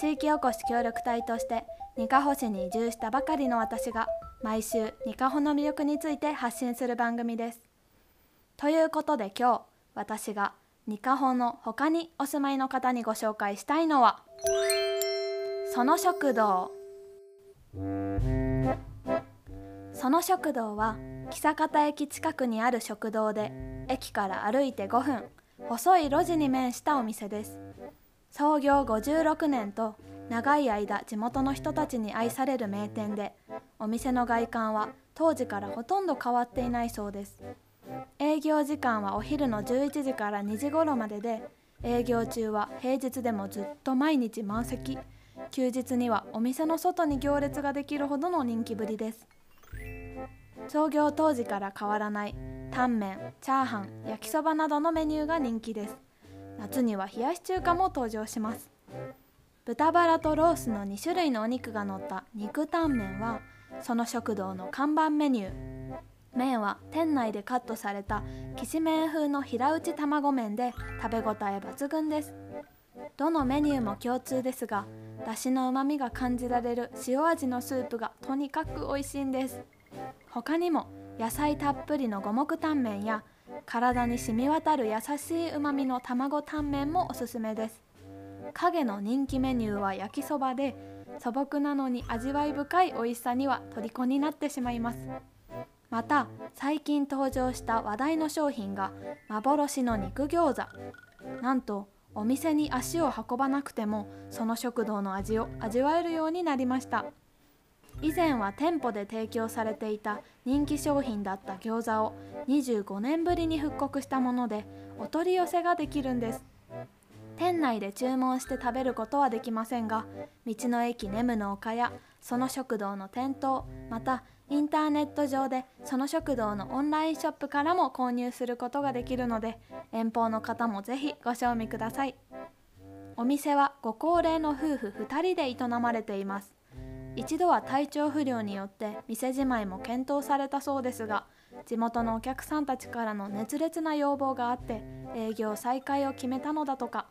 地域おこし協力隊としてにかほ市に移住したばかりの私が毎週にかほの魅力について発信する番組です。ということで今日私がにかほの他にお住まいの方にご紹介したいのはその食堂。その食堂は久方駅近くにある食堂で駅から歩いて5分。細い路地に面したお店です。創業56年と長い間地元の人たちに愛される名店でお店の外観は当時からほとんど変わっていないそうです。営業時間はお昼の11時から2時頃までで営業中は平日でもずっと毎日満席。休日にはお店の外に行列ができるほどの人気ぶりです。創業当時から変わらないタンメンチャーハン焼きそばなどのメニューが人気です。夏には冷やし中華も登場します。豚バラとロースの2種類のお肉が乗った肉タンメンはその食堂の看板メニュー。麺は店内でカットされたきしめん風の平打ち卵麺で食べ応え抜群です。どのメニューも共通ですがだしのうまみが感じられる塩味のスープがとにかく美味しいんです。他にも野菜たっぷりの五目タンメンや体に染み渡る優しいうまみの卵タンメンもおすすめです。影の人気メニューは焼きそばで素朴なのに味わい深い美味しさには虜になってしまいます。また最近登場した話題の商品が幻の肉餃子。なんとお店に足を運ばなくてもその食堂の味を味わえるようになりました。以前は店舗で提供されていた人気商品だった餃子を25年ぶりに復刻したものでお取り寄せができるんです。店内で注文して食べることはできませんが道の駅ネムの丘やその食堂の店頭またインターネット上でその食堂のオンラインショップからも購入することができるので遠方の方もぜひご賞味ください。お店はご高齢の夫婦2人で営まれています。一度は体調不良によって店じまいも検討されたそうですが地元のお客さんたちからの熱烈な要望があって営業再開を決めたのだとか。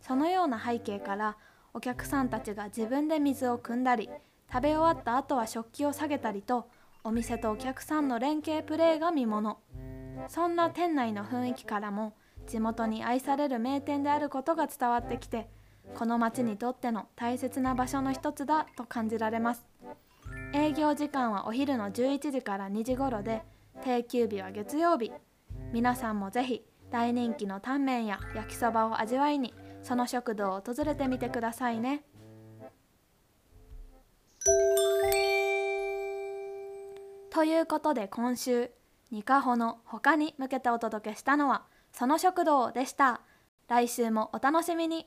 そのような背景からお客さんたちが自分で水を汲んだり食べ終わった後は食器を下げたりとお店とお客さんの連携プレーが見もの。そんな店内の雰囲気からも地元に愛される名店であることが伝わってきてこの町にとっての大切な場所の一つだと感じられます。営業時間はお昼の11時から2時頃で定休日は月曜日。皆さんもぜひ大人気のタンメンや焼きそばを味わいにその食堂を訪れてみてくださいね。ということで今週ニカホの他に向けてお届けしたのはその食堂でした。来週もお楽しみに。